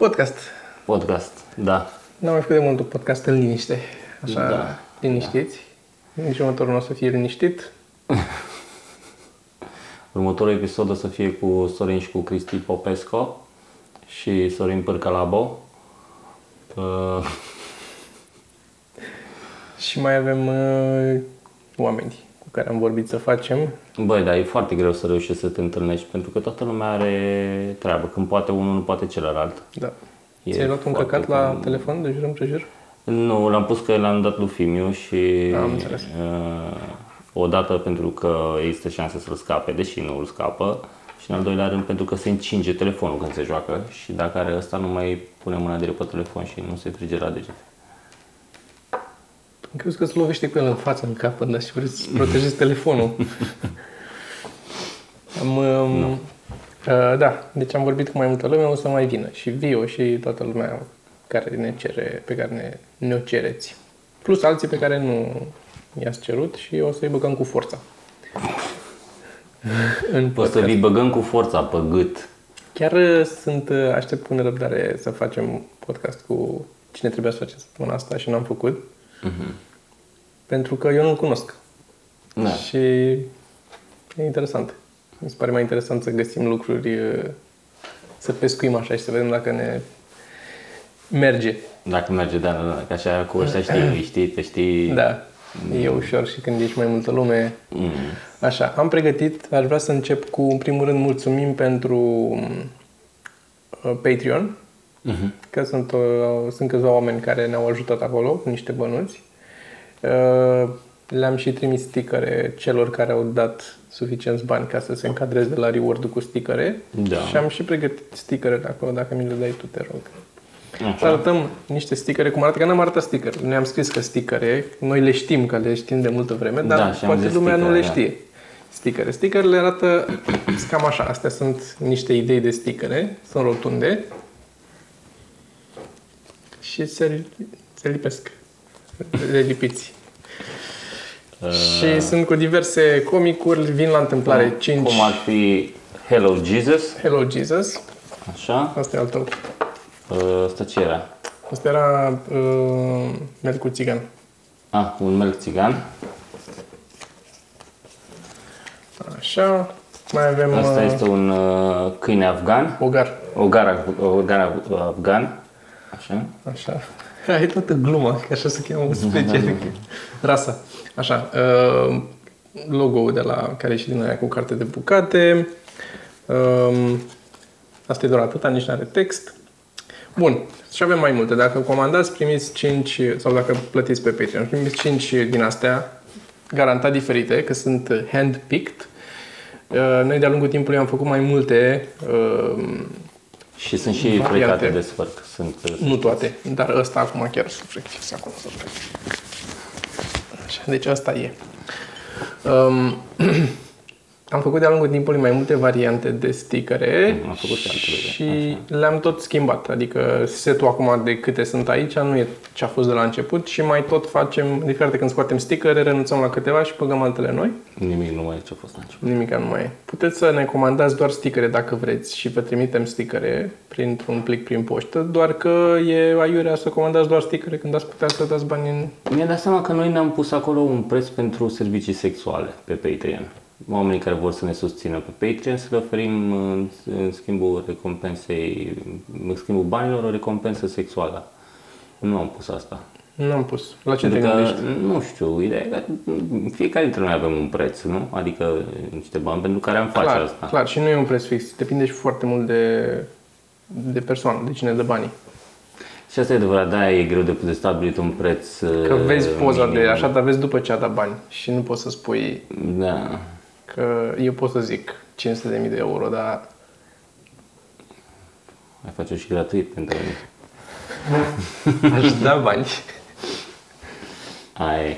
Podcast. Podcast, da. N-am mai făcut de mult un podcast în liniște. Așa, Da. liniștiți. Nici următorul nu o să fie liniștit. Următorul episod o să fie cu Sorin și cu Cristi Popesco și Sorin Pârcalabo. Uh, Și mai avem uh, oameni cu care am vorbit să facem. Băi, dar e foarte greu să reușești să te întâlnești pentru că toată lumea are treabă. Când poate unul, nu poate celălalt. Da. E Ți-ai luat un foarte căcat la cum- telefon, de jur împrejur? Nu, l-am pus că l-am dat lui Fimiu și Am înțeles. uh, o dată pentru că există șanse să-l scape, deși nu îl scapă și în al doilea rând pentru că se încinge telefonul când se joacă și dacă are ăsta nu mai pune mâna direct pe telefon și nu se trige la deget. Am crezut că se lovește cu el în față, în cap, dar și vreți să protejezi telefonul. am, um, uh, da, deci am vorbit cu mai multă lume, o să mai vină. Și Vio și toată lumea care ne cere, pe care ne, ne-o cereți. Plus alții pe care nu i-ați cerut și o să-i băgăm cu forța. în O să podcast. vi băgăm cu forța pe gât. Chiar uh, sunt, uh, aștept cu nerăbdare să facem podcast cu cine trebuia să facem săptămâna asta și n-am făcut. Pentru că eu nu-l cunosc. Da. Și e interesant. Mi se pare mai interesant să găsim lucruri, uh, să pescuim așa și să vedem dacă ne merge. Dacă merge, da, da, da, că așa cu ăștia știi, îi știi, te știi. Da, e ușor și când ești mai multă lume. Mm. Așa, am pregătit, aș vrea să încep cu, în primul rând, mulțumim pentru uh, Patreon, Mhm. că sunt, uh, sunt câțiva oameni care ne-au ajutat acolo cu niște bănuți. Uh, Le-am și trimis stickere celor care au dat suficienți bani ca să se încadreze la reward cu stickere. Da. Și am și pregătit stickere de acolo, dacă mi le dai tu, te rog. Să Așa. arătăm niște stickere, cum arată, că n-am arătat sticker. Ne-am scris că stickere, noi le știm, că le știm de multă vreme, dar Da, și am poate zis lumea nu le stickere, da. știe. Stickere. Stickerele arată cam așa. Astea sunt niște idei de stickere, sunt rotunde și se, se lipesc. Le lipiți. și sunt cu diverse comicuri, vin la întâmplare 5 Cum ar fi Hello Jesus, Hello Jesus. așa. Asta e al tău. Uh, Asta ce era? Asta era uh, merg cu țigan. Ah, un melc țigan. Așa. Mai avem Asta uh, este un uh, câine afgan. ogar. Ogar, af- ogar af- afgan. Așa. Așa. Ai toată gluma, că așa se cheamă specie. Rasa. Așa. Uh, logo de la care e și din aia cu carte de bucate. Um, asta e doar atâta, nici nu are text. Bun. Și avem mai multe. Dacă comandați, primiți 5, sau dacă plătiți pe Patreon, primiți 5 din astea, garantat diferite, că sunt hand-picked. Uh, Noi de-a lungul timpului am făcut mai multe uh, Și sunt și Variante. plecate de sfârc. Sunt, uh, nu toate, dar ăsta acum chiar suflet fix acum să plec. Așa, deci asta e. Um, am făcut de-a lungul timpului mai multe variante de stickere Mm, am făcut și altele, și le-am tot schimbat. Adică setul acum de câte sunt aici nu e ce a fost de la început și mai tot facem, de fiecare dată când scoatem stickere, renunțăm la câteva și băgăm altele noi. Nimic nu mai e ce a fost la început. Nimic nu mai e. Puteți să ne comandați doar stickere dacă vreți și vă trimitem stickere printr-un plic prin poștă, doar că e aiurea să comandați doar stickere când ați putea să dați bani în... Mi-a dat seama că noi ne-am pus acolo un preț pentru servicii sexuale pe Patreon. Oamenii care vor să ne susțină pe Patreon să le oferim în, în schimbul recompensei, în schimbul banilor o recompensă sexuală. Nu am pus asta. Nu am pus. La ce te Pentru că, gândești? nu știu, ideea e că fiecare dintre noi avem un preț, nu? Adică niște bani pentru care am face Clar, asta. clar. Și nu e un preț fix. Depinde și foarte mult de, de persoană, de cine dă banii. Și asta e adevărat, da, e greu de, de stabilit un preț Că uh, vezi poza de minim. așa, dar vezi după ce a dat bani. Și nu poți să spui Da. Că eu pot să zic 500.000 de euro, dar Mai face și gratuit pentru mine. aș da bani. Aia e.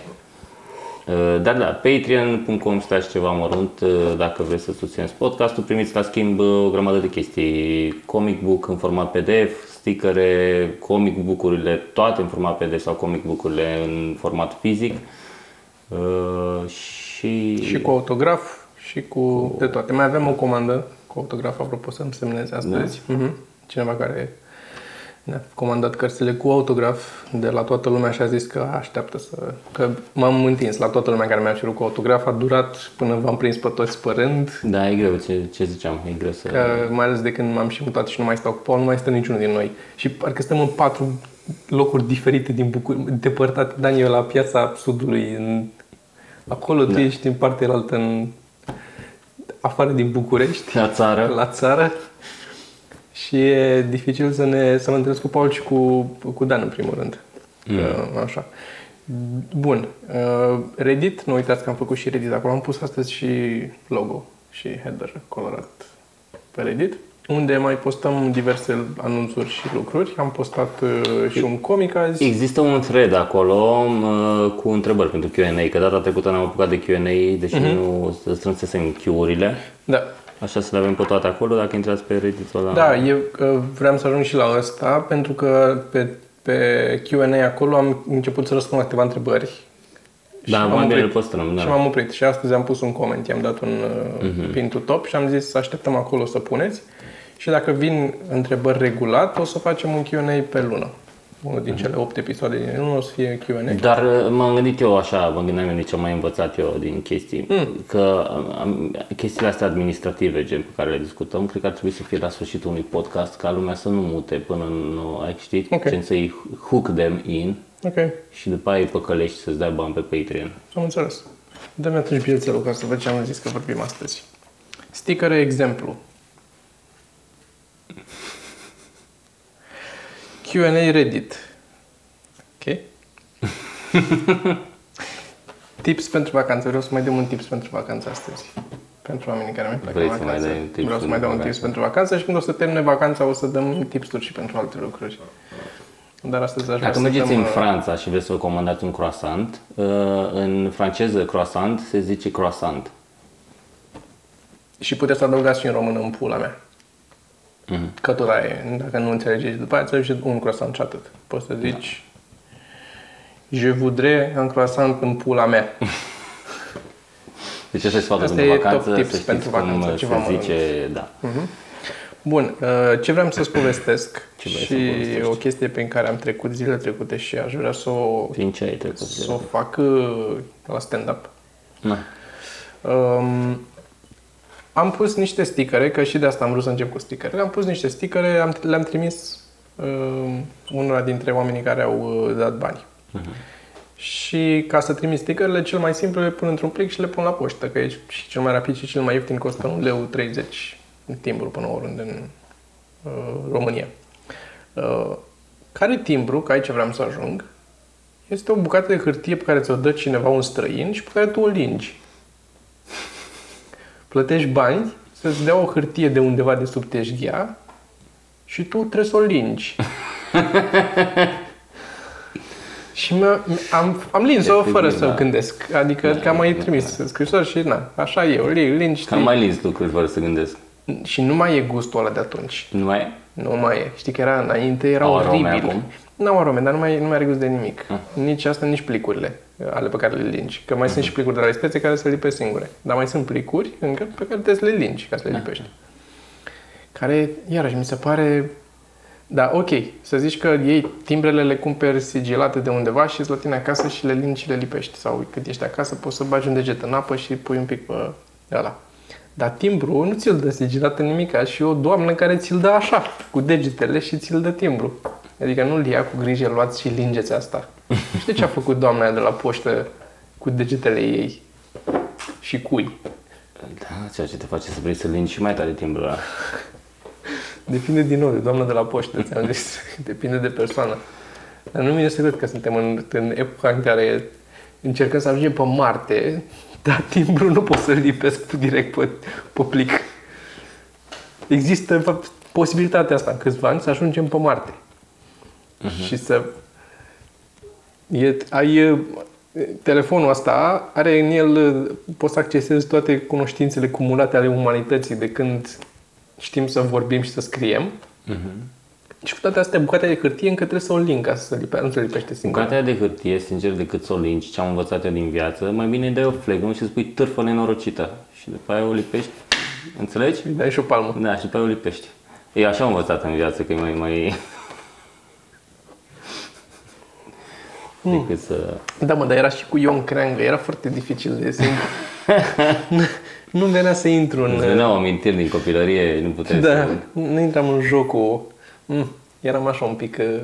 Uh, Dar da, patreon.com slash ceva mărunt uh, dacă vreți să susțineți podcastul, primiți la schimb uh, o grămadă de chestii, comic book în format PDF, stickere, comic book-urile, toate în format PDF sau comic book-urile în format fizic uh, și, Și cu autograf și cu de toate. Mai avem o comandă cu autograf, apropo, să-mi semneze astăzi. Mhm. Cineva care Ne-a comandat cărțile cu autograf de la toată lumea și a zis că așteaptă să... Că m-am întins la toată lumea care mi-a cerut cu autograf. A durat până v-am prins pe toți spărând. Da, e greu, ce, ce ziceam, e greu să... Că, mai ales de când m-am și mutat și nu mai stau cu Paul, nu mai stă niciunul din noi. Și parcă stăm în patru locuri diferite din București, depărtate. Daniel la piața Sudului, în... acolo tu ești în partea altă, în afară din București, La țară. la țară. Și e dificil să, ne, să mă întâlnesc cu Paul și cu, cu Dan, în primul rând. Mm. Așa. Bun. Uh, Reddit, nu uitați că am făcut și Reddit acolo. Am pus astăzi și logo și header colorat pe Reddit, unde mai postăm diverse anunțuri și lucruri. Am postat uh, și un comic azi. Există un thread acolo uh, cu întrebări pentru Q&A, că data trecută ne-am apucat de Q&A, deși Mhm. nu strânsesem Q-urile. Da. Așa să le avem pe toate acolo, dacă intrați pe Reddit-ul ăla. Da, eu uh, vreau să ajung și la ăsta, pentru că pe, pe Q&A acolo am început să răspund la câteva întrebări. da și mai m-am bine îl oprit. păstrăm, Și da. Mhm. m-am oprit. Și astăzi am pus un coment, i-am dat un uh, pin to top și am zis să așteptăm acolo să puneți. Și dacă vin întrebări regulat, o să facem un Q&A pe lună. Unul Mhm. din cele 8 episoade din lună o să fie Q&A. Dar uh, m-am gândit eu așa, mă gândeam eu de ce am mai învățat eu din chestii, Hmm. că am, chestiile astea administrative, gen pe care le discutăm, cred că ar trebui să fie la sfârșitul unui podcast, ca lumea să nu mute până nu ai știi, Ok. gen să-i hook them in Ok, și după aia îi păcălești să-ți dai bani pe Patreon. am înțeles. Dă-mi atunci bilețelul ca să văd ce am zis că vorbim astăzi. Stickere exemplu. Q&A Reddit. Ok? tips pentru vacanță. Vreau să mai dăm un tips pentru vacanță astăzi. Pentru oamenii care mai pleacă Vrei în să mai vacanță. dai un tips Vreau să mai pentru dau un vacanță? tips pentru vacanță și când o să termine vacanța o să dăm tipsuri și pentru alte lucruri. Dar astăzi aș vrea Dacă să mergeți dăm, în uh, Franța și vreți să vă comandați un croissant, uh, în franceză croissant se zice croissant. Și puteți să adăugați și în română în pula mea. Mhm. Că tot aia e. Dacă nu înțelegeți, după aia înțelegeți un croissant și atât. Poți să zici Je voudrais un croissant în pula mea. Deci asta e sfatul Asta pentru e top vacanță, tips să știți pentru vacanță, cum ceva se mărunt. zice, da. Bun, uh, ce vreau să-ți povestesc Ce vrei să și povestești? o chestie pe care am trecut zilele trecute și aș vrea să o, Prin ce ai trecut? să o fac uh, la stand-up. Na. Um, am pus niște stickere, că și de asta am vrut să încep cu stickere. Am pus niște stickere, am, le-am trimis um, unora dintre oamenii care au uh, dat bani. Și ca să trimis stickerele, cel mai simplu le pun într-un plic și le pun la poștă, că e și cel mai rapid și cel mai ieftin costă 1 leu 30 în timbru până oriunde în uh, România. Uh, care timbru, că aici vreau să ajung, este o bucată de hârtie pe care ți-o dă cineva, un străin, și pe care tu o lingi. Plătești bani să-ți dea o hârtie de undeva de sub teșghia și tu trebuie să o lingi. și mă, am, am lins-o Efectiv, fără să da. gândesc. Adică că am mai trimis scrisori și na, așa e, o li- lingi. Cam mai lins lucruri fără să gândesc. Și nu mai e gustul ăla de atunci. Nu mai e? Nu mai e. Știi că era înainte, era Au arome oribil. acum? Nu au arome, dar nu mai, nu mai are gust de nimic. Ah. Nici asta, nici plicurile uh, ale pe care le lingi. Că mai Mhm. sunt și plicuri de la spețe care se lipe singure. Dar mai sunt plicuri încă pe care trebuie să le lingi ca să Da. le lipești. Care, iarăși, mi se pare... Da, ok, să zici că iei timbrele, le cumperi sigilate de undeva și îți la tine acasă și le lingi și le lipești. Sau cât ești acasă, poți să bagi un deget în apă și pui un pic pe ăla. Dar timbru nu ți-l dă sigilat în nimic, și o doamnă care ți-l dă așa, cu degetele și ți-l dă timbru. Adică nu-l ia cu grijă, luați și lingeți asta. Știi ce a făcut doamna aia de la poștă cu degetele ei? Și cui? Da, ceea ce te face să vrei să lingi și mai tare timbrul ăla. Depinde din nou de doamna de la poștă, ți-am zis. Depinde de persoană. Dar nu vine să cred că suntem în, în epoca în care încercăm să ajungem pe Marte, dar timbru nu pot să-l lipesc direct pe, pe plic. Există, în fapt, posibilitatea asta în câțiva ani să ajungem pe Marte. Și să... E, ai, e, telefonul ăsta are în el, poți să accesezi toate cunoștințele cumulate ale umanității de când știm să vorbim și să scriem. Și cu toate astea, bucata de hârtie încă trebuie să o ling ca să se lipe, nu se lipește singură. Bucata aia de hârtie, sincer, decât să o lingi, ce am învățat eu din viață, mai bine îi dai o flegmă și îți pui târfă nenorocită. Și după aia o lipești. Înțelegi? Îi dai și o palmă. Da, și după aia o lipești. E așa am învățat în viață, că e mai, mai, decât să... Da, mă, dar era și cu Ion Creangă, era foarte dificil de să intru. nu venea să intru în... Îți veneau amintiri din copilărie, nu puteai Da, să... nu intram în jocul... Mm, eram așa un pic... Uh...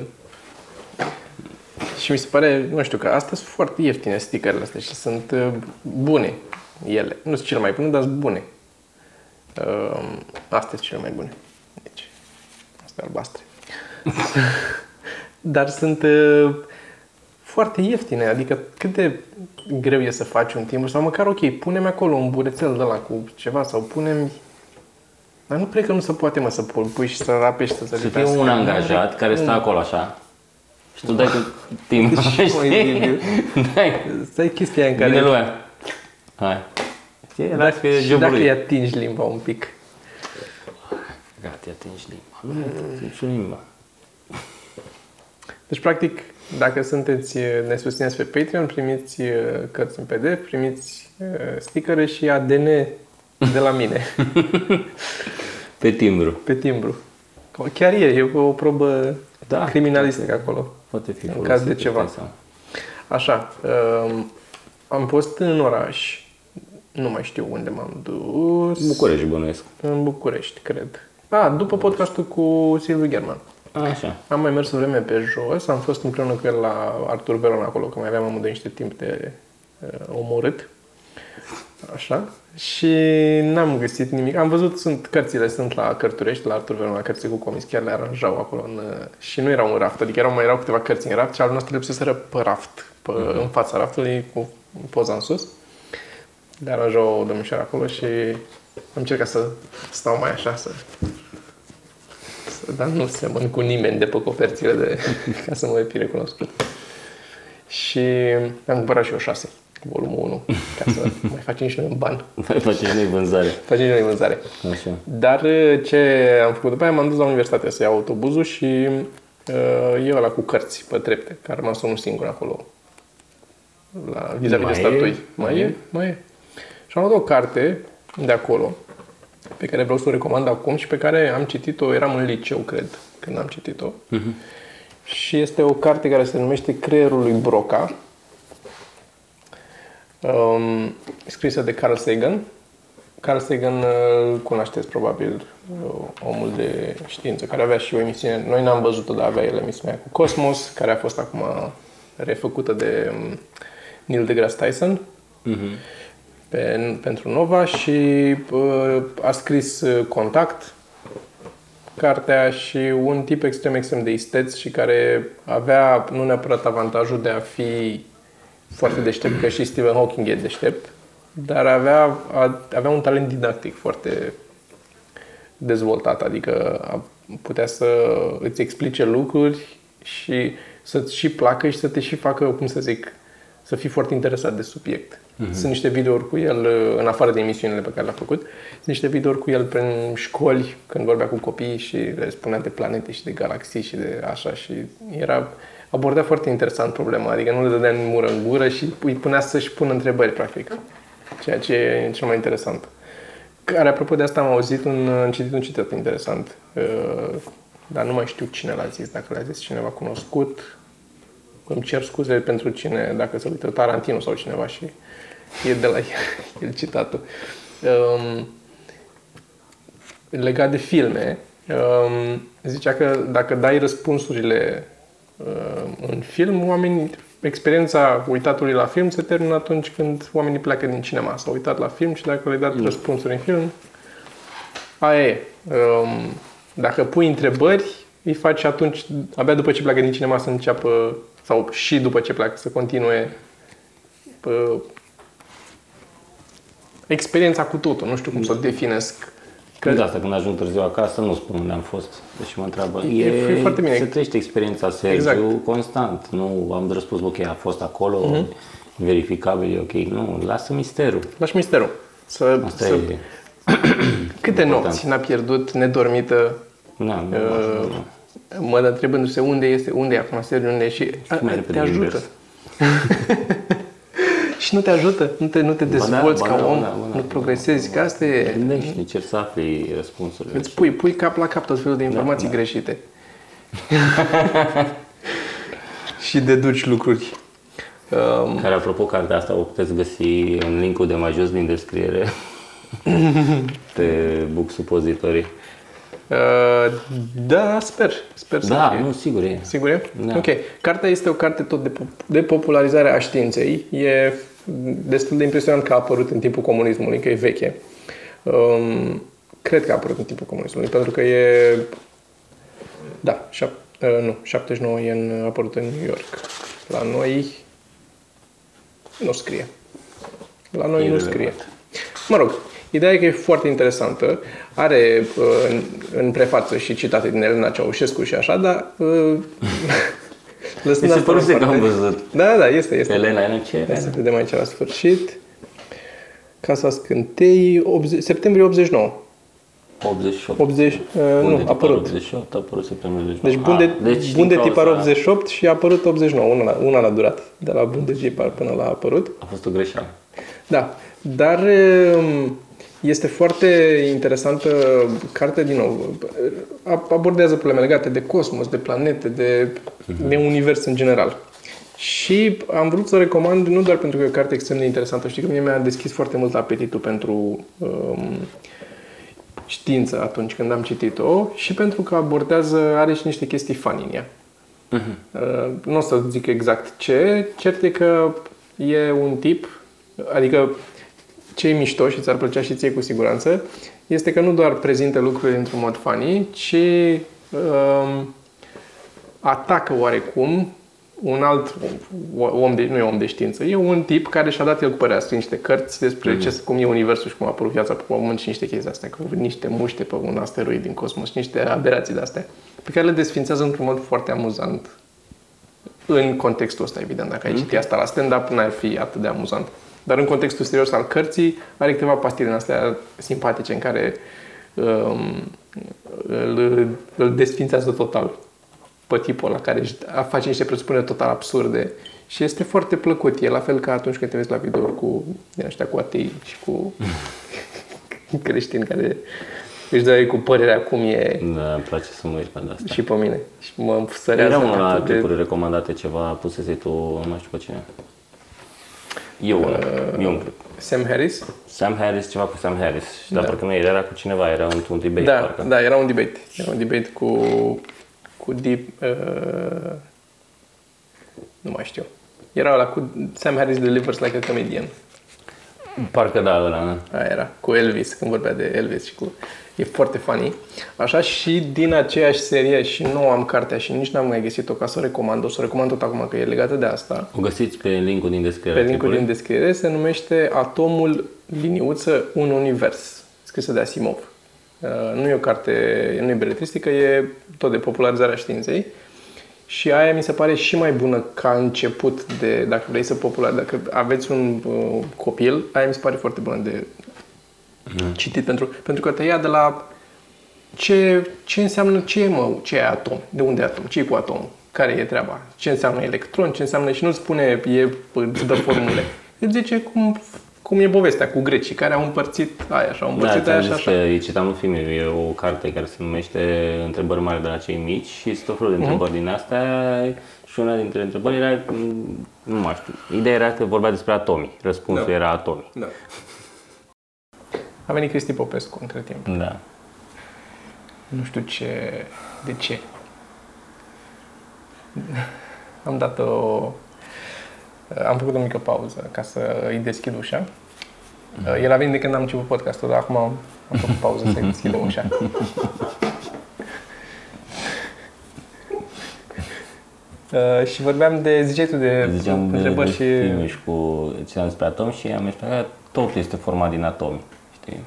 Și mi se pare, nu știu, că astea sunt foarte ieftine, stickerele astea și sunt uh, bune ele. Nu sunt cele mai bune, dar sunt bune. Uh, astea sunt cele mai bune. Deci, astea albastre. dar sunt uh, foarte ieftine, adică cât de greu e să faci un timbru sau măcar ok, punem acolo un burețel de la cu ceva sau punem dar nu cred că nu se poate, mă, să pui și să rapești, să se Să fie un angajat care stă acolo așa și tu dai cu timp, Deci, mă, știi? Dai, Stai chestia aia în vine care... lumea. Hai. Știi, Dacă, Dacă, pe și jobul dacă lui. îi atingi limba un pic. Gata, te atingi limba. Nu atingi limba. Deci, practic, dacă sunteți, ne susțineți pe Patreon, primiți uh, cărți în PDF, primiți uh, stickere și ADN de la mine, Pe timbru. pe timbru. Chiar e, e o probă Da, criminalistică acolo. Poate fi În folosit. caz de îți ceva. dai seama. Așa, um, am fost în oraș, nu mai știu unde m-am dus. București bănuiesc. În București, cred. A, după podcastul cu Silviu German. Așa. Am mai mers o vreme pe jos, am fost împreună cu el la Artur Veron acolo, că mai aveam amândoi niște timp de uh, omorât. Așa. Și n-am găsit nimic. Am văzut, sunt cărțile, sunt la Cărturești, la Artur Veron, la cărți cu comis, chiar le aranjau acolo. În, uh, și nu erau în raft, adică erau, mai erau câteva cărți în raft și al nostru lipseseră pe raft, pe, în fața raftului, cu poza în sus. Le aranjau o domnișoară acolo și am încercat să stau mai așa, să să- dar nu semăn cu nimeni de pe coperțile de, ca să mă mai fi recunoscut. Și am cumpărat și eu șase, volumul 1, ca să mai facem și noi un ban. Mai facem și noi vânzare. Facem și noi vânzare. Așa. Dar uh, ce am făcut după aia, m-am dus la universitate să iau autobuzul și uh, eu ăla cu cărți pe trepte, care a rămas unul singur acolo, la vis-a-vis Mai de e? statui. Mai Mai e? e? Mai e. Și am luat o carte de acolo, pe care vreau să o recomand acum și pe care am citit-o, eram în liceu, cred, când am citit-o. Și este o carte care se numește Creierul lui Broca, um, scrisă de Carl Sagan. Carl Sagan uh, îl cunoașteți probabil, uh, omul de știință, care avea și o emisiune, noi n-am văzut-o, dar avea el emisiunea cu Cosmos, care a fost acum refăcută de um, Neil deGrasse Tyson pe, pentru Nova și uh, a scris uh, Contact, cartea și un tip extrem, extrem de isteț și care avea nu neapărat avantajul de a fi foarte deștept, că și Stephen Hawking e deștept, dar avea, a, avea un talent didactic foarte dezvoltat, adică a, putea să îți explice lucruri și să-ți și placă și să te și facă, cum să zic, să fii foarte interesat de subiect. Sunt niște videouri cu el, în afară de emisiunile pe care le-a făcut, sunt niște videouri cu el prin școli, când vorbea cu copiii și le spunea de planete și de galaxii și de așa și era aborda foarte interesant problema, adică nu le dădea în mură în gură și îi punea să-și pună întrebări, practic. Ceea ce e cel mai interesant. Care, apropo de asta, am auzit un, am citit un citat interesant, uh, dar nu mai știu cine l-a zis, dacă l-a zis cineva cunoscut. Îmi cer scuze pentru cine, dacă se uită Tarantino sau cineva și e de la el, el citatul. Um, legat de filme, um, zicea că dacă dai răspunsurile um, în film, oamenii, experiența uitatului la film se termină atunci când oamenii pleacă din cinema. S-au uitat la film și dacă le-ai dat răspunsuri în film, aia e. Um, dacă pui întrebări, îi faci atunci, abia după ce pleacă din cinema să înceapă, sau și după ce pleacă, să continue pă, experiența cu totul. Nu știu cum să o definesc. Că... De asta, când ajung târziu acasă, nu spun unde am fost. Deci mă întreabă. E- e foarte bine. Se trăiește experiența Sergiu Exact. constant. Nu am de răspuns, ok, a fost acolo, Mhm. verificabil, e ok. Nu, lasă misterul. Lași misterul. Să, Asta să, e... câte important. nopți n-a pierdut nedormită Na, nu, uh, mă întrebându-se unde este, unde e acum Sergiu, unde e și a, mai a, repede te ajută. invers. și nu te ajută, nu te, nu te da, dezvolți ba ca da, om, ba da, ba da. nu progresezi, că asta e... Gândești, încerci să afli răspunsurile. Îți pui, pui cap la cap tot felul Da, de informații greșite. și deduci lucruri Um, Care, apropo, cartea asta o puteți găsi în linkul de mai jos din descriere pe Book Supozitorii. uh, da, sper. Sper să Da, fie. nu, sigur e. Sigur e? Da. Ok. Cartea este o carte tot de, po- de popularizare a științei. E destul de impresionant că a apărut în timpul comunismului, că e veche. Um, cred că a apărut în timpul comunismului, pentru că e... Da, șap, uh, nu, 79 e în, a apărut în New York. La noi nu scrie. La noi nu Irelevant. scrie. Mă rog, ideea e că e foarte interesantă. Are uh, în, în prefață și citate din Elena Ceaușescu și așa, dar... Uh, lăsând Mi se asta păruse la că am parte- văzut. Da, da, este, este. Elena, e ce? Hai să vedem aici la sfârșit. Casa Scântei, 80, septembrie 89. 88. 80, uh, Bun de nu, a tipar apărut. 88, a apărut septembrie 88. Deci bun de, Ah, deci bun de din tipar cauza- 88 și a apărut 89. Una, una l-a durat. De la bun de tipar până la apărut. A fost o greșeală. Da, dar um, este foarte interesantă cartea, din nou, a- abordează probleme legate de cosmos, de planete, de, de univers în general. Și am vrut să o recomand nu doar pentru că e o carte extrem de interesantă, știi că mie mi-a deschis foarte mult apetitul pentru um, știință atunci când am citit-o și pentru că abordează, are și niște chestii funny în ea. Uh, nu o să zic exact ce, cert e că e un tip, adică ce e mișto și ți-ar plăcea și ție cu siguranță, este că nu doar prezintă lucrurile într-un mod funny, ci um, atacă oarecum un alt om de, nu e om de știință, e un tip care și-a dat el cu părerea, scrie niște cărți despre Mhm. ce, cum e universul și cum a apărut viața pe pământ și niște chestii astea, că niște muște pe un asteroid din cosmos, niște aberații de astea, pe care le desfințează într-un mod foarte amuzant în contextul ăsta, evident. Dacă ai citi asta la stand-up, n-ar fi atât de amuzant. Dar în contextul serios al cărții, are câteva pastile din astea simpatice în care um, îl, îl desfințează total pe tipul ăla care își face niște presupuneri total absurde și este foarte plăcut. E la fel ca atunci când te uiți la video cu din ăștia cu atei și cu creștini care își dă ei cu părerea cum e Da, îmi place să mă uit pe asta. și pe mine. Și mă sărează Era unul la atât de- tipuri recomandate ceva, pusese tu, nu mai știu pe cine. Eu, uh, eu cred. Sam Harris? Sam Harris, ceva cu Sam Harris. Dar parcă nu era cu cineva, era într-un debate, Da, parcă. da, era un debate. Era un debate cu, cu Deep... Uh, nu mai știu. Era ăla cu Sam Harris delivers like a comedian. Parcă da, ăla, da. Aia era, cu Elvis, când vorbea de Elvis și cu... E foarte funny. Așa și din aceeași serie și nu am cartea și nici n-am mai găsit-o ca să o recomand. O să o recomand tot acum că e legată de asta. O găsiți pe linkul din descriere. Pe linkul din descriere se numește Atomul liniuță un univers, scrisă de Asimov. Uh, Nu e o carte, nu e beletristică, e tot de popularizarea științei. Și aia mi se pare și mai bună ca început de, dacă vrei să popular, dacă aveți un uh, copil, aia mi se pare foarte bună de citit pentru, pentru că te ia de la ce, ce înseamnă, ce e mă, ce e atom, de unde e atom, ce e cu atomul, care e treaba, ce înseamnă electron, ce înseamnă și nu spune, e, îți dă formule. Îți zice cum, cum e povestea cu grecii care au împărțit aia și au Da, împărțit ți-am aia zis și că așa. îi citam în film, e o carte care se numește Întrebări mari de la cei mici și sunt tot felul de Mhm. întrebări din astea și una dintre întrebări era, m, nu mai știu, ideea era că vorbea despre atomi, răspunsul Da. era atomi. Da. A venit Cristi Popescu între timp. Da. Nu știu ce, de ce. Am dat o... Am făcut o mică pauză ca să îi deschid ușa. El a venit de când am început podcastul, dar acum am am făcut pauză să-i deschidem ușa. Uh, și vorbeam de, ziceai tu de Ziceam de, întrebări de și... filme și cu ce am despre atomi și am explicat că totul este format din atomi, știi?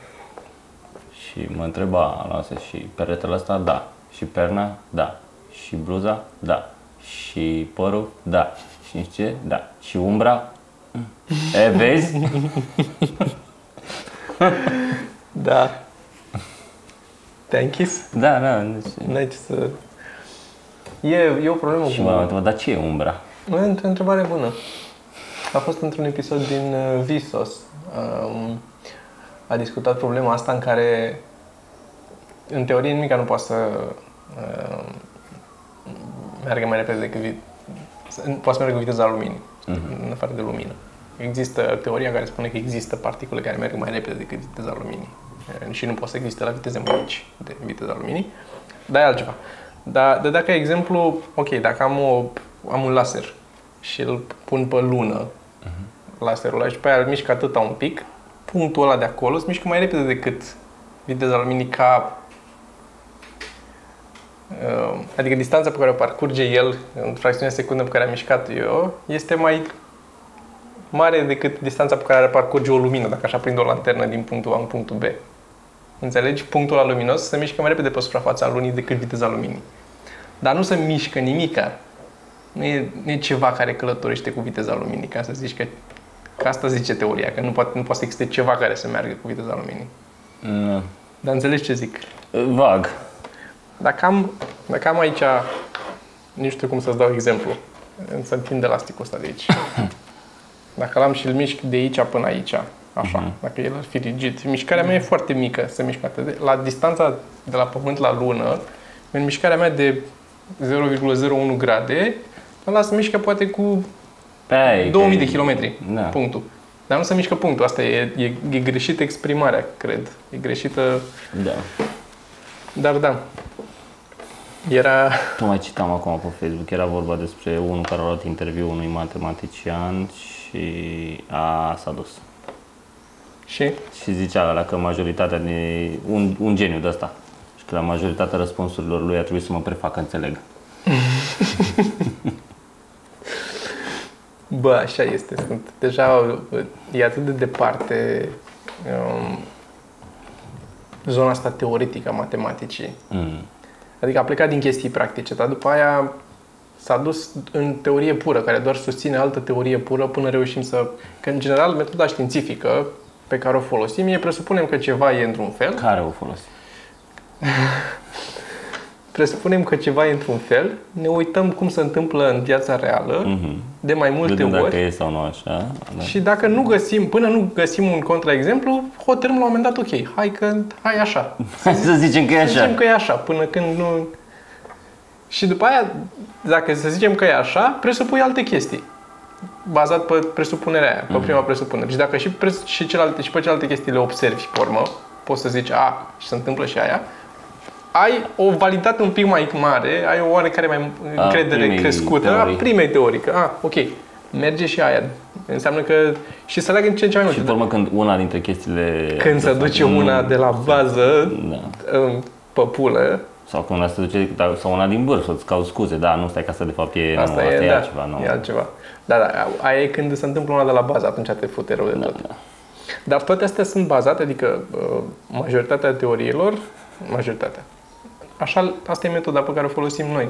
Și mă întreba la asta și peretele ăsta, da. Și perna, da. Și bluza, da. Și părul, da. Și nu știu ce, da. Și umbra, mm. e, vezi? Da. Te-ai închis? Da, da. Deci... N-ai ce să... E, e o problemă Și cu... m-am întrebat, dar ce e umbra? E o întrebare bună. A fost într-un episod din uh, Visos. Um, a discutat problema asta în care, în teorie, nimic nu poate să uh, meargă mai repede decât vi- să- poate să meargă cu viteza luminii. în afară de lumină. Există teoria care spune că există particule care merg mai repede decât viteza luminii uh, și nu pot să existe la viteze mai mici de viteza luminii, dar e altceva. Dar de dacă exemplu, ok, dacă am, o, am un laser și îl pun pe lună, laserul ăla și pe aia îl mișc atâta un pic, punctul ăla de acolo se mișcă mai repede decât viteza luminii ca uh, adică distanța pe care o parcurge el în fracțiunea de secundă pe care am mișcat eu este mai mare decât distanța pe care ar parcurge o lumină dacă așa prind o lanternă din punctul A în punctul B. Înțelegi? Punctul ăla luminos se mișcă mai repede pe suprafața lunii decât viteza luminii. Dar nu se mișcă nimica. Nu e, nu e ceva care călătorește cu viteza luminii, ca să zici că, că asta zice teoria, că nu poate, nu poate să existe ceva care să meargă cu viteza luminii. Nu. Dar înțelegi ce zic? Vag. Dacă am, dacă am aici, nu știu cum să-ți dau exemplu, să întind elasticul ăsta de aici. Dacă l-am și îl mișc de aici până aici, așa, uh-huh. dacă el ar fi rigid, mișcarea mea e foarte mică, să mișc atât. de- La distanța de la Pământ la Lună, în mișcarea mea de 0,01 grade, ăla se mișcă poate cu Pe aia e 2000 că- de kilometri, Da. punctul. Dar nu se mișcă punctul, asta e, e, e greșit exprimarea, cred. E greșită, Da. dar da. Era... Tu mai citam acum pe Facebook, era vorba despre unul care a luat interviu unui matematician și a s-a dus. Și? Și zicea ăla că majoritatea de... Un, un geniu de ăsta. Și că la majoritatea răspunsurilor lui a trebuit să mă prefac că înțeleg. Bă, așa este. Sunt deja e atât de departe um, zona asta teoretică a matematicii. Mm. Adică a plecat din chestii practice, dar după aia s-a dus în teorie pură, care doar susține altă teorie pură până reușim să... Că, în general, metoda științifică pe care o folosim e presupunem că ceva e într-un fel, Care o folosi? presupunem că ceva e într-un fel, ne uităm cum se întâmplă în viața reală, Mhm. de mai multe Vedem ori, dacă e sau nu așa. Da. Și dacă nu găsim, până nu găsim un contraexemplu, hotărâm la un moment dat, ok, hai că, hai așa. Hai să zicem că e Să așa. zicem că e așa, până când nu... Și după aia, dacă să zicem că e așa, presupui alte chestii. Bazat pe presupunerea aia, pe prima presupunere. Și dacă și, pres- și, celelalte, și pe celelalte chestii le observi pe urmă, poți să zici, a, și se întâmplă și aia, ai o validitate un pic mai mare, ai o oarecare mai A încredere primei crescută teorii. a primei teorică. Ah, ok, merge și aia. Înseamnă că și să leagă în ce în ce mai Și mult. pe urmă când una dintre chestiile... Când se duce una de la bază Da. în păpulă, Sau când una se duce, da, sau una din vârf, să-ți cauzi scuze. Da, nu stai ca să de fapt e, asta nu, e, asta e da, altceva. Nu. e altceva. Da, da, aia e când se întâmplă una de la bază, atunci te fute rău de tot. Da. Dar toate astea sunt bazate, adică uh, majoritatea teoriilor, majoritatea. Așa, asta e metoda pe care o folosim noi.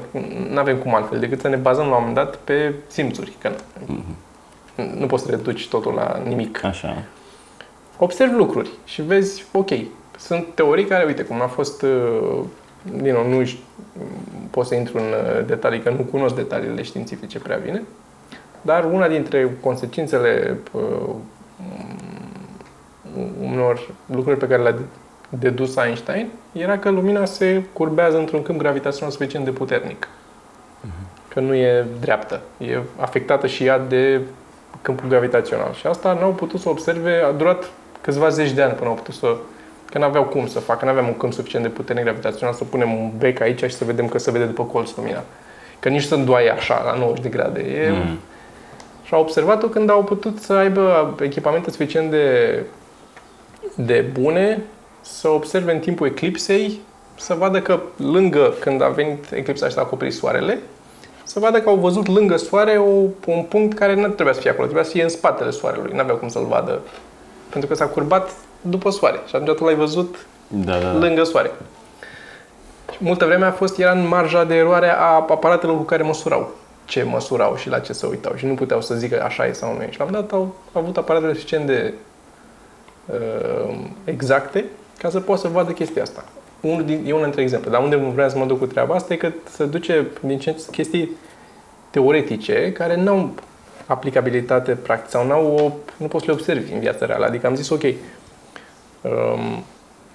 Nu avem cum altfel decât să ne bazăm la un moment dat pe simțuri. Că Mhm. nu poți să reduci totul la nimic. Așa. observi lucruri și vezi, ok, sunt teorii care, uite, cum a fost, uh, din nou, nu știu, pot să intru în uh, detalii, că nu cunosc detaliile științifice prea bine, dar una dintre consecințele uh, unor lucruri pe care le-a dedus Einstein era că lumina se curbează într-un câmp gravitațional suficient de puternic. Că nu e dreaptă. E afectată și ea de câmpul gravitațional. Și asta n-au putut să observe, a durat câțiva zeci de ani până au putut să că n-aveau cum să facă, n-aveam un câmp suficient de puternic gravitațional să punem un bec aici și să vedem că se vede după colț lumina. Că nici să îndoaie așa, la 90 de grade. E, Mm. și au observat-o când au putut să aibă echipamente suficient de, de bune să observe în timpul eclipsei, să vadă că lângă, când a venit eclipsa și s-a acoperit soarele, să vadă că au văzut lângă soare o, un punct care nu trebuia să fie acolo, trebuia să fie în spatele soarelui, nu aveau cum să-l vadă, pentru că s-a curbat după soare și atunci tu l-ai văzut Da, da, da. lângă soare. Și multă vreme a fost, era în marja de eroare a aparatelor cu care măsurau ce măsurau și la ce se uitau și nu puteau să zică așa e sau nu e. Și la un moment dat au avut aparatele suficient de uh, exacte ca să poată să vadă chestia asta. Unul din, e unul dintre exemple. Dar unde vreau să mă duc cu treaba asta e că se duce din ce în ce chestii teoretice care nu au aplicabilitate practică sau n-au o, nu poți să le observi în viața reală. Adică am zis, ok, um,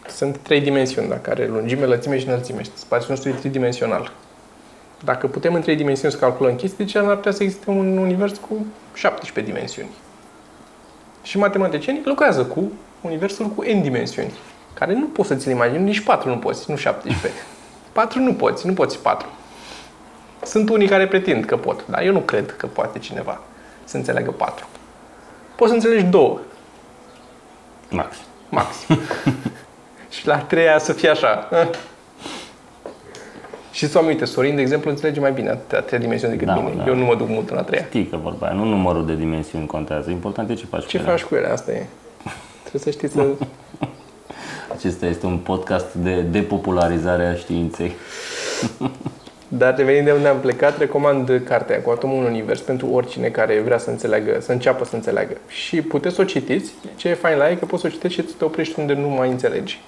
sunt trei dimensiuni, da, care lungime, lățime și înălțime. Și spațiul nostru e tridimensional. Dacă putem în trei dimensiuni să calculăm chestii, de ce ar putea să existe un univers cu 17 dimensiuni? Și matematicienii lucrează cu universul cu n dimensiuni, care nu poți să ți le imagini, nici 4 nu poți, nu 17. 4 nu poți, nu poți 4. Sunt unii care pretind că pot, dar eu nu cred că poate cineva să înțeleagă 4. Poți să înțelegi 2, Max. maxim. și la a treia să fie așa. eh. Și să uite, Sorin, de exemplu, înțelege mai bine a treia dimensiune decât Da, mine. da. Eu nu mă duc mult în a treia. Știi că vorba aia, nu numărul de dimensiuni contează. Important e ce faci Ce cu ele. faci cu ele? Asta e. Trebuie să știi să... Acesta este un podcast de depopularizare a științei. Dar revenind de unde am plecat, recomand cartea cu Atomul în Univers pentru oricine care vrea să înțeleagă, să înceapă să înțeleagă. Și puteți să o citiți. Ce e fain la ea e că poți să o citești și să te oprești unde nu mai înțelegi.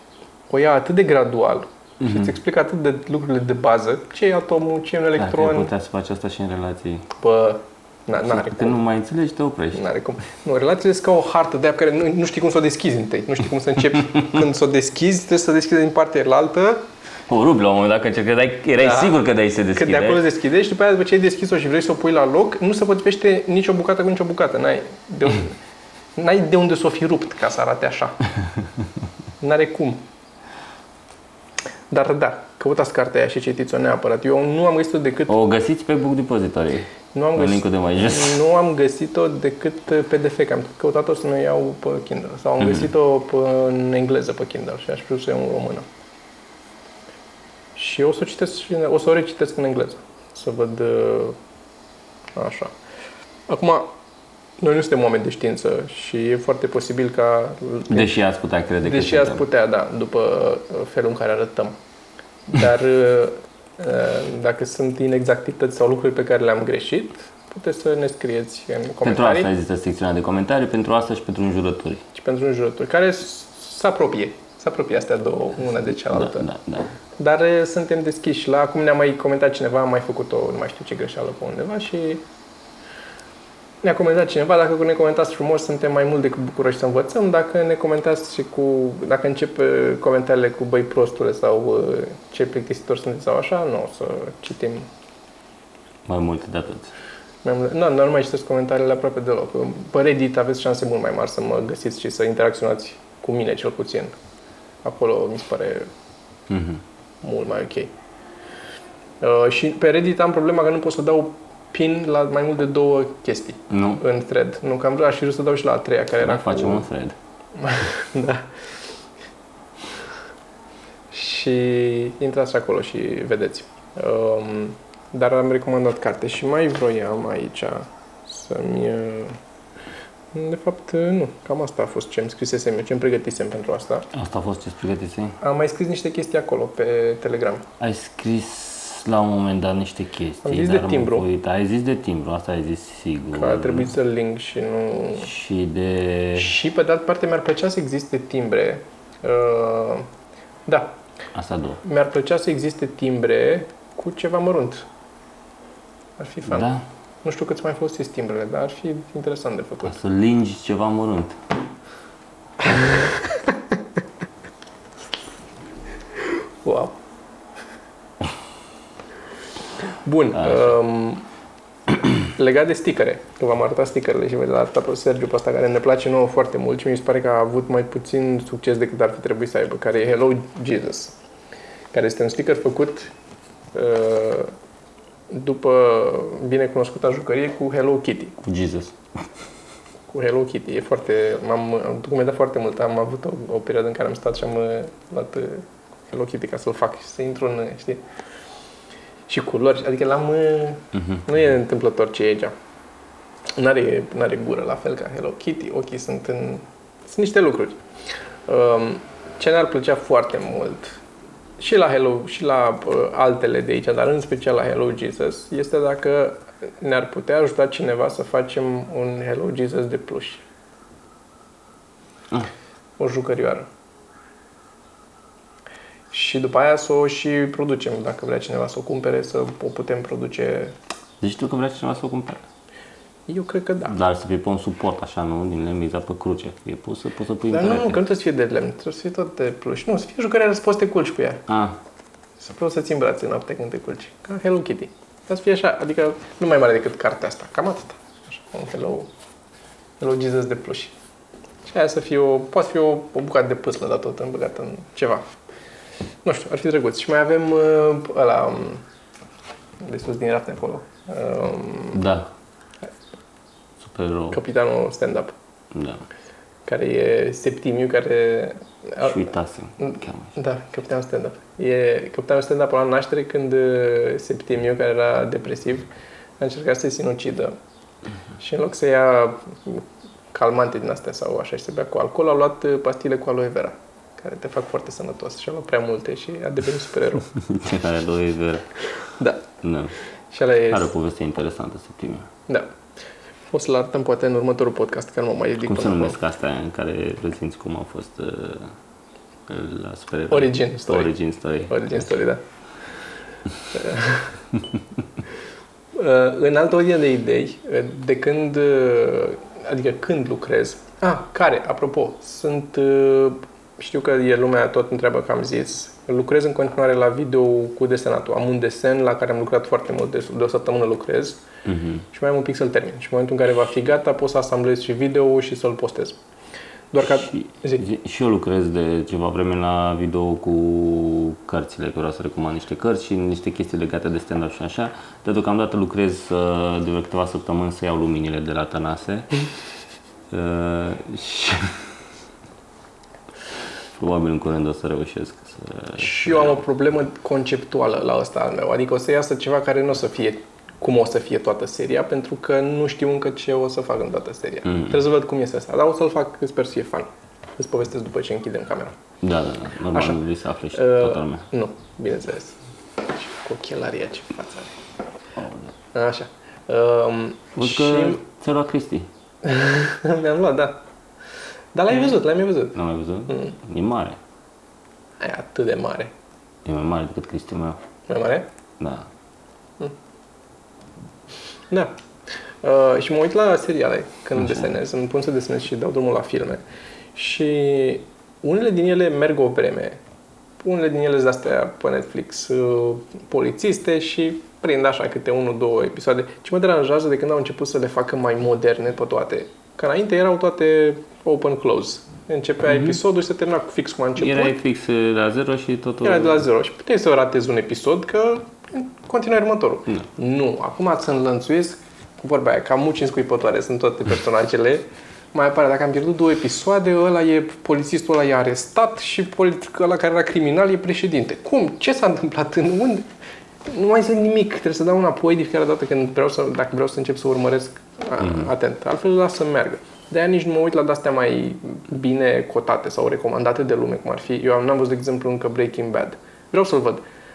O ia atât de gradual și îți explică atât de lucrurile de bază. Ce e atomul, ce e un Dacă ai electron. putea să faci asta și în relații. Bă, na, n-are Când cum. nu mai înțelegi, te oprești. N-are cum. Nu, relațiile sunt ca o hartă de aia pe care nu, nu știi cum să o deschizi întâi. Nu știi cum să începi. Când să o deschizi, trebuie să o deschizi din partea altă. O rupi la un moment dat când încercai, erai Da. sigur că dai să Când de deschide. acolo se deschide și după aia, după ce ai deschis-o și vrei să o pui la loc, nu se potrivește nicio bucată cu nicio bucată. N-ai de unde, n-ai de unde să o fi rupt ca să arate așa. N-are cum. Dar da, căutați cartea aia și citiți-o neapărat. Eu nu am găsit-o decât O găsiți pe Book Depository. Nu am În găsit, linkul de mai jos. nu am găsit-o decât PDF, că am căutat-o să nu iau pe Kindle. Sau Mhm. am găsit-o pe, în engleză pe Kindle și aș vrea să o iau în română. Și o să o citesc și, în- o să o recitesc în engleză. Să văd uh, așa. Acum, noi nu suntem oameni de știință și e foarte posibil ca Deși ați putea crede că Deși ați suntem. putea, da, după uh, felul în care arătăm. Dar uh, uh, dacă sunt inexactități sau lucruri pe care le-am greșit, puteți să ne scrieți în Pentru comentarii asta există secțiunea de comentarii, pentru asta și pentru înjurături. și pentru înjurături, care s- se apropie. Se apropie astea două, una de Da, cealaltă. da, da. Dar uh, suntem deschiși la, cum ne-a mai comentat cineva, am mai făcut-o, nu mai știu ce greșeală pe undeva și ne-a comentat cineva, dacă ne comentați frumos, suntem mai mult decât bucuroși să învățăm, dacă ne comentați și cu, dacă încep uh, comentariile cu băi prostule sau uh, ce plictisitor sunteți sau așa, nu o să citim Mai multe de atât. mai mult. Nu, nu, nu mai citesc comentariile aproape deloc. Pe Reddit aveți șanse mult mai mari să mă găsiți și să interacționați cu mine cel puțin. Acolo mi se pare Mhm. mult mai ok. Uh, și pe Reddit am problema că nu pot să dau pin la mai mult de două chestii Nu? în thread. Nu, că am vrea și vrut să dau și la a treia, care era Mai facem cu... un thread. da. Și intrați acolo și vedeți. Um, dar am recomandat carte și mai vroiam aici să-mi... uh, De fapt, uh, nu. Cam asta a fost ce îmi scrisesem eu, ce îmi pregătisem pentru asta. Asta a fost ce pregătise? Am mai scris niște chestii acolo, pe Telegram. Ai scris la un moment dat niște chestii. Am zis de dar am timbru. Uit. Ai zis de timbru, asta ai zis sigur. Că a trebuit să link și nu... Și de... Și pe de altă parte mi-ar plăcea să existe timbre. Uh, da, Asta două. mi-ar plăcea să existe timbre cu ceva mărunt. Ar fi fan. Da? Nu știu câți mai folosiți timbrele, dar ar fi interesant de Ca făcut. să lingi ceva mărunt. Bun. Așa. Um, legat de stickere, că v-am arătat stickerele și v-am arătat pe Sergiu pe asta care ne place nouă foarte mult și mi se pare că a avut mai puțin succes decât ar fi trebuit să aibă, care e Hello Jesus, care este un sticker făcut uh, după binecunoscuta jucărie cu Hello Kitty. Cu Jesus. cu Hello Kitty. E foarte, m-am am documentat foarte mult. Am avut o, o perioadă în care am stat și am uh, luat uh, Hello Kitty ca să-l fac și să intru în, uh, știi? Și culori. Adică l-am... uh, Mhm. Nu e întâmplător ce e aici. N-are, n-are gură la fel ca Hello Kitty. Ochii sunt în... Sunt niște lucruri. Um, ce ne-ar plăcea foarte mult și la Hello și la uh, altele de aici, dar în special la Hello Jesus, este dacă ne-ar putea ajuta cineva să facem un Hello Jesus de pluș. Ah. O jucărioară. Și după aia să o și producem, dacă vrea cineva să o cumpere, să o putem produce. Zici tu că vrea cineva să o cumpere. Eu cred că da. Dar să fie pe un suport, așa, nu? Din lemn exact pe cruce. E pus să poți să pui Dar în nu, nu, perete. că nu trebuie să fie de lemn, trebuie să fie tot de pluș. Nu, să fie jucărioară să poți să te culci cu ea. Ah, Să vreau să ți brațe noapte când te culci. Ca Hello Kitty. Dar să fie așa, adică nu mai mare decât cartea asta. Cam atât. Așa, un Hello, Hello Jesus de pluș. Și aia să fie o, poate fi o, o bucată de pâslă, dar tot îmbăgată în ceva. Nu știu, ar fi drăguț. Și mai avem uh, ăla, um, de sus din rafte acolo, um, Da. Super capitanul stand-up, Da. care e Septimiu, care... Și uitasem. Cheamă. Da, capitanul stand-up. E capitanul stand-up la naștere când uh, Septimiu, care era depresiv, a încercat să se sinucidă. Și în loc să ia calmante din astea sau așa și să bea cu alcool, a luat uh, pastile cu aloe vera, care te fac foarte sănătos. Și a luat prea multe și a devenit supererou. Ce care lui Vera. da. Da. Și ăla e... Are o poveste interesantă, Septimia. Da. O să-l arătăm poate în următorul podcast, că nu mă mai ridic Cum se până acolo. numesc astea în care rezinți cum a fost uh, la supereroi? Origin story. Origin story. Origin story, da. Uh, în altă ordine de idei, uh, de când, uh, adică când lucrez, ah, care, apropo, sunt, uh, știu că e lumea tot întreabă că am zis, lucrez în continuare la video cu desenatul. Am un desen la care am lucrat foarte mult, de, de o săptămână lucrez Mhm. și mai am un pic să-l termin. Și în momentul în care va fi gata, pot să asamblez și video și să-l postez. Doar ca... Și, Zic. zi- și eu lucrez de ceva vreme la video cu cărțile, că vreau să recomand niște cărți și niște chestii legate de stand-up și așa. De deocamdată lucrez uh, de vreo câteva săptămâni să iau luminile de la Tănase. uh, și probabil în curând o să reușesc să... Și eu am o problemă conceptuală la ăsta al meu. Adică o să iasă ceva care nu o să fie cum o să fie toată seria, pentru că nu știu încă ce o să fac în toată seria. Mm. Trebuie să văd cum este asta, dar o să-l fac, sper să fie fan. Îți povestesc după ce închidem camera. Da, da, da. Normal, Așa. vrei să afle și Uh, toată lumea. Nu, bineînțeles. Și cu ochelaria ce față are. Așa. Um, Văd și că ți-a luat Cristi. mi-am luat, da. Dar l-ai văzut, l-ai mai văzut. N-am mai văzut? Mm. E mare. E atât de mare. E mai mare decât Cristi meu. Mai mare? Da. Da. Uh, și mă uit la seriale când desenez, îmi pun să desenez și dau drumul la filme. Și unele din ele merg o vreme. Unele din ele sunt astea pe Netflix, uh, polițiste și prind așa câte unul, două episoade. Ce mă deranjează de când au început să le facă mai moderne pe toate. Că înainte erau toate open-close. Începea episodul și se termina cu fix cum a început. Erai fix uh, la zero și totul... Era de la zero și puteai să ratezi un episod că continuă următorul. Da. Nu, acum să înlănțuiesc cu vorba aia, ca muci în scuipătoare, sunt toate personajele. Mai apare, dacă am pierdut două episoade, ăla e, polițistul ăla e arestat și politicul ăla care era criminal e președinte. Cum? Ce s-a întâmplat? În unde? Nu mai zic nimic, trebuie să dau înapoi de fiecare dată când vreau să, dacă vreau să încep să urmăresc a, atent. Altfel las să meargă. De-aia nici nu mă uit la de-astea mai bine cotate sau recomandate de lume, cum ar fi. Eu am- n-am văzut, de exemplu, încă Breaking Bad. Vreau să-l văd.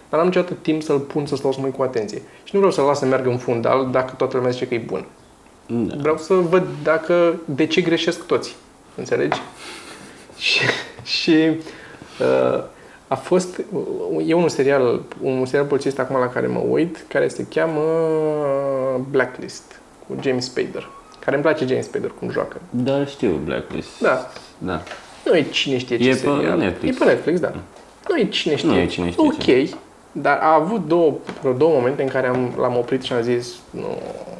Dar n-am niciodată timp să-l pun să stau să mă uit cu atenție. Și nu vreau să-l las să meargă în fundal dacă toată lumea zice că e bun. Da. Vreau să văd dacă, de ce greșesc toți. Înțelegi? Și, și uh, a fost, e un serial, un serial polițist acum la care mă uit, care se cheamă Blacklist, cu James Spader. Care îmi place James Spader cum joacă. Da, știu Blacklist. Da, Da. nu e cine știe ce E pe serial. Netflix. E pe Netflix, da. Nu e cine știe. Nu e cine știe Ok, ce. dar a avut două, vreo două momente în care am, l-am oprit și am zis nu,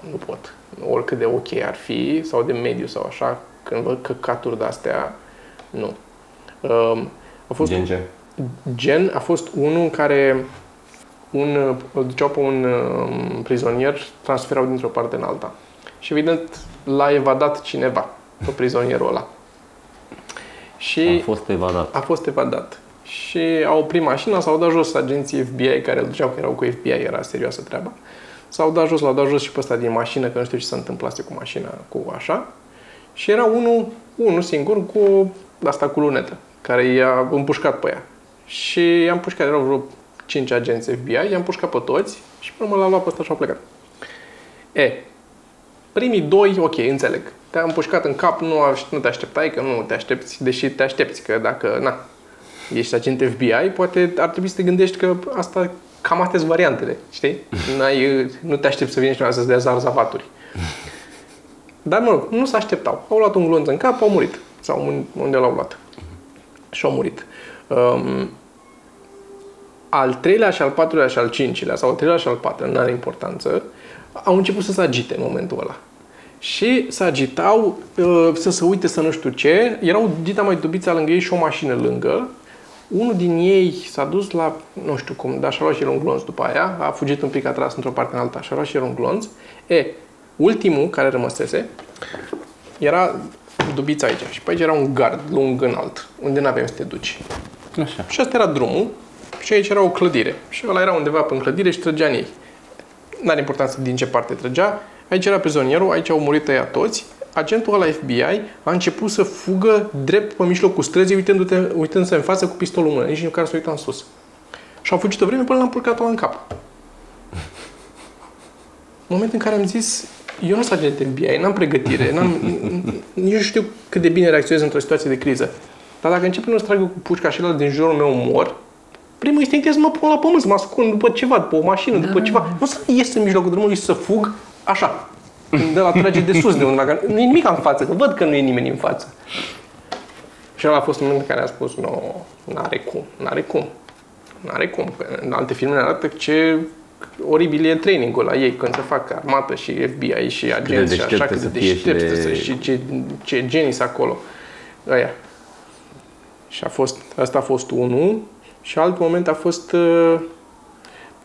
nu pot. Oricât de ok ar fi, sau de mediu sau așa, când văd căcaturi de-astea, nu. Um, a fost Gen ce? Gen, a fost unul în care un, îl duceau pe un um, prizonier, transferau dintr-o parte în alta. Și evident l-a evadat cineva pe prizonierul ăla. Și A fost evadat. a fost evadat. Și a oprit mașina, s-au dat jos agenții FBI care îl duceau, că erau cu FBI, era serioasă treaba. S-au dat jos, l-au dat jos și pe ăsta din mașină, că nu știu ce se întâmplase cu mașina, cu așa. Și era unul, unul singur cu asta cu lunetă, care i-a împușcat pe ea. Și i-a împușcat, erau vreo 5 agenți FBI, i-a împușcat pe toți și până mă l-a luat pe ăsta și a plecat. E, primii doi, ok, înțeleg. Te-a împușcat în cap, nu, aș- nu te așteptai, că nu te aștepți, deși te aștepți, că dacă, na, ești agent FBI, poate ar trebui să te gândești că asta cam astea sunt variantele, știi? N-ai, nu te aștepți să vină cineva să-ți dea zarzavaturi. Dar, mă rog, nu se așteptau. Au luat un glonț în cap, au murit. Sau un- unde l-au luat. Și au murit. Um, al treilea și al patrulea și al cincilea, sau al treilea și al patrulea, nu are importanță, au început să se agite în momentul ăla. Și se agitau, uh, să se uite să nu știu ce, erau dita mai dubița lângă ei și o mașină lângă. Unul din ei s-a dus la, nu știu cum, dar și-a luat și el un glonț după aia, a fugit un pic, a tras într-o parte în alta, și-a luat și el un glonț. E, ultimul care rămăsese, era dubița aici și pe aici era un gard lung înalt, unde nu aveai să te duci. Așa. Și asta era drumul și aici era o clădire. Și ăla era undeva pe clădire și trăgea în ei. N-are importanță din ce parte trăgea. Aici era prizonierul, aici au murit ăia toți. Agentul ăla FBI a început să fugă drept pe mijlocul străzii, uitându-te, uitându-se în față cu pistolul în mână, nici măcar să uita în sus. Și au fugit o vreme până l-am purcat în cap. În momentul în care am zis, eu nu sunt agent FBI, n-am pregătire, n-am, nici nu știu cât de bine reacționez într-o situație de criză. Dar dacă încep să tragă cu pușca și ăla din jurul meu mor, primul instinct este să mă pun la pământ, să mă ascund după ceva, după o mașină, după ceva. Nu să ies în mijlocul drumului și să fug așa, de la trage de sus de undeva, că nu e nimic în față, că văd că nu e nimeni în față. Și ăla a fost momentul în care a spus, nu, n-are cum, n-are cum, n-are cum. Că în alte filme ne arată ce oribil e trainingul la ei când se fac armată și FBI și agenți și așa, deștepte cât de să fie și deștepți de- să și ce, ce genii sunt acolo. Aia. Și a fost, asta a fost unul. Și alt moment a fost uh,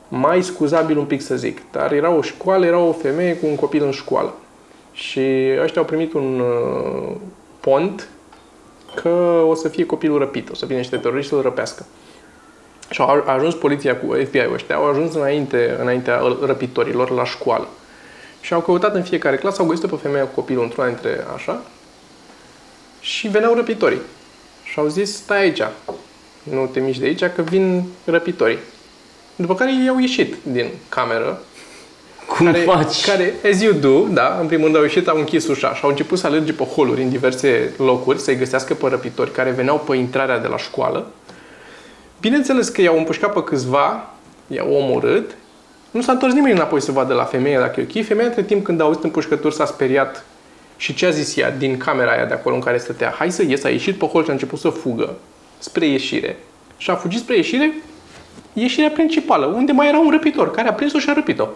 mai scuzabil un pic să zic. Dar era o școală, era o femeie cu un copil în școală. Și ăștia au primit un uh, pont că o să fie copilul răpit, o să vină niște teroriști să-l răpească. Și au a ajuns poliția cu FBI-ul ăștia, au ajuns înainte, înaintea răpitorilor la școală. Și au căutat în fiecare clasă, au găsit pe femeia cu copilul într-una dintre așa și veneau răpitorii. Și au zis, stai aici, nu te miști de aici, că vin răpitorii. După care ei au ieșit din cameră, Cum care, faci? care, as you do, da, în primul rând au ieșit, au închis ușa și au început să alerge pe holuri în diverse locuri, să-i găsească pe răpitori care veneau pe intrarea de la școală. Bineînțeles că i-au împușcat pe câțiva, i-au omorât, nu s-a întors nimeni înapoi să vadă la femeie dacă e ok. Femeia, între timp, când a auzit împușcături, s-a speriat și ce a zis ea din camera aia de acolo în care stătea? Hai să ies, a ieșit pe hol și a început să fugă spre ieșire. Și a fugit spre ieșire, ieșirea principală, unde mai era un răpitor, care a prins-o și a răpit-o.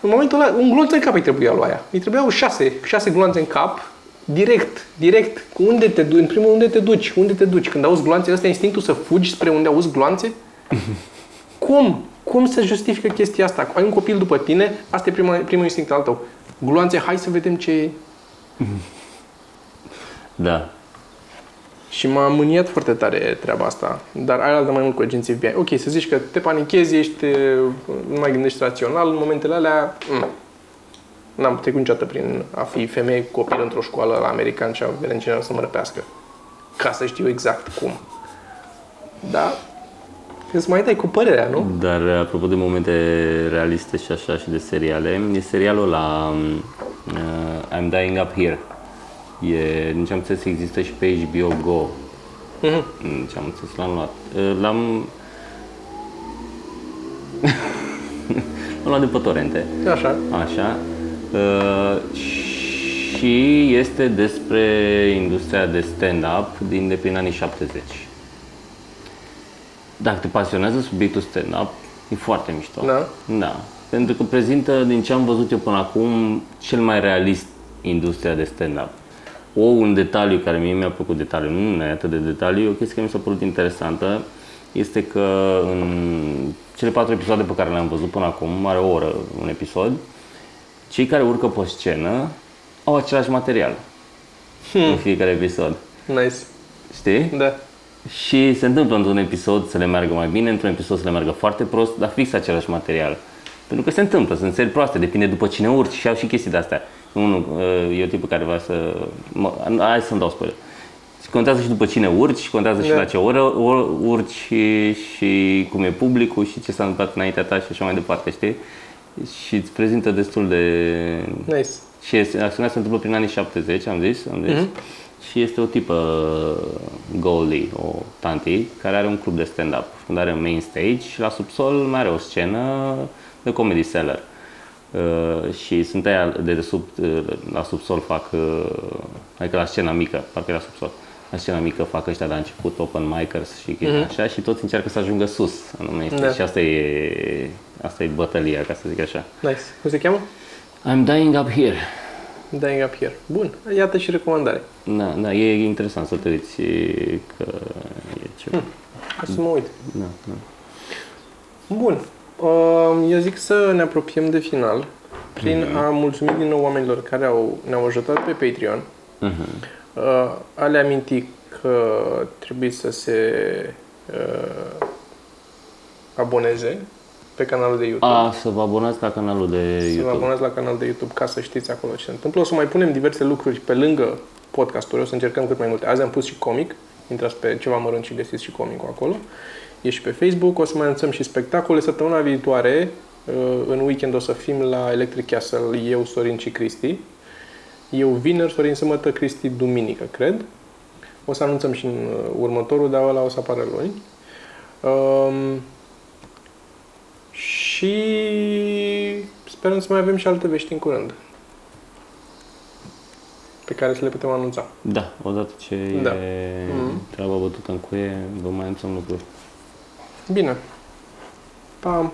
În momentul ăla, un glonț în cap îi trebuia lui aia. Îi trebuiau șase, șase gloanțe în cap, direct, direct. Unde te duci? În primul rând, unde te duci? Unde te duci? Când auzi gloanțe, ăsta e instinctul să fugi spre unde auzi gloanțe? Cum? Cum se justifică chestia asta? Ai un copil după tine, asta e prima, primul instinct al tău. Gloanțe, hai să vedem ce e. Da. Și m-a mâniat foarte tare treaba asta. Dar ai altă mai mult cu agenții FBI. Ok, să zici că te panichezi, ești, nu mai gândești rațional, în momentele alea, mm, n-am trecut niciodată prin a fi femeie cu copil într-o școală la american și a vedem cineva să mă răpească. Ca să știu exact cum. Da, îți mai dai cu părerea, nu? Dar apropo de momente realiste și așa și de seriale, e serialul la uh, I'm Dying Up Here. E, nici am înțeles, există și pe HBO Go. Mhm. Nici am înțeles, l-am luat. Uh, L-am... l-am luat de pe torrente. Așa. Așa. Uh, și este despre industria de stand-up din de prin anii 70. Dacă te pasionează subiectul stand-up, e foarte mișto. Da? Da. Pentru că prezintă, din ce am văzut eu până acum, cel mai realist industria de stand-up. O, un detaliu care mie mi-a plăcut detaliu, nu e atât de detaliu, o chestie care mi s-a părut interesantă, este că în cele patru episoade pe care le-am văzut până acum, are o oră un episod, cei care urcă pe scenă au același material în fiecare episod. Nice. Știi? Da. Și se întâmplă într-un episod să le meargă mai bine, într-un episod să le meargă foarte prost, dar fix același material. Pentru că se întâmplă, sunt seri proaste, depinde după cine urci și au și chestii de-astea. Unul uh, e o tipul care vrea să... Mă, hai să-mi dau spoiler. Și contează și după cine urci, și contează și Da. la ce oră or- urci și, și cum e publicul și ce s-a întâmplat înaintea ta și așa mai departe, știi? Și îți prezintă destul de... Nice. Și este, acțiunea se întâmplă prin anii 70, am zis, am zis. Și este o tipă Goldie, o tanti, care are un club de stand-up. Când are un main stage și la subsol mai are o scenă de comedy seller. Uh, și sunt aia de, de sub, uh, la subsol fac, uh, adică la scena mică, parcă e la subsol, scena mică fac ăștia de la început, open micers și mm-hmm. așa și toți încearcă să ajungă sus în numește. Da. Și asta e, asta e bătălia, ca să zic așa. Nice. Cum se cheamă? I'm dying up here. Dying Up Here. Bun. Iată și recomandare. Da, da, e interesant să te uiți că e ceva. Hm. Hai să mă uit. Da, da. Bun. Uh, Eu zic să ne apropiem de final prin a mulțumi din nou oamenilor care au, ne-au ajutat pe Patreon. Mhm. Uh, A le aminti că trebuie să se uh, aboneze pe canalul de YouTube. A, să vă abonați la canalul de Să vă YouTube. abonați la canalul de YouTube ca să știți acolo ce se întâmplă. O să mai punem diverse lucruri pe lângă podcasturi, o să încercăm cât mai multe. Azi am pus și comic, intrați pe ceva mărunt și găsiți și comicul acolo. E și pe Facebook, o să mai anunțăm și spectacole. Săptămâna viitoare, uh, în weekend o să fim la Electric Castle, eu, Sorin și Cristi. Eu vineri, Sorin sâmbătă, Cristi duminică, cred. O să anunțăm și în uh, următorul, dar ăla o să apară luni. Um, și sperăm să mai avem și alte vești în curând pe care să le putem anunța. Da, odată ce Da. e Mhm. treaba bătută în cuie, vă mai anunțăm lucruri. Bine. Pa!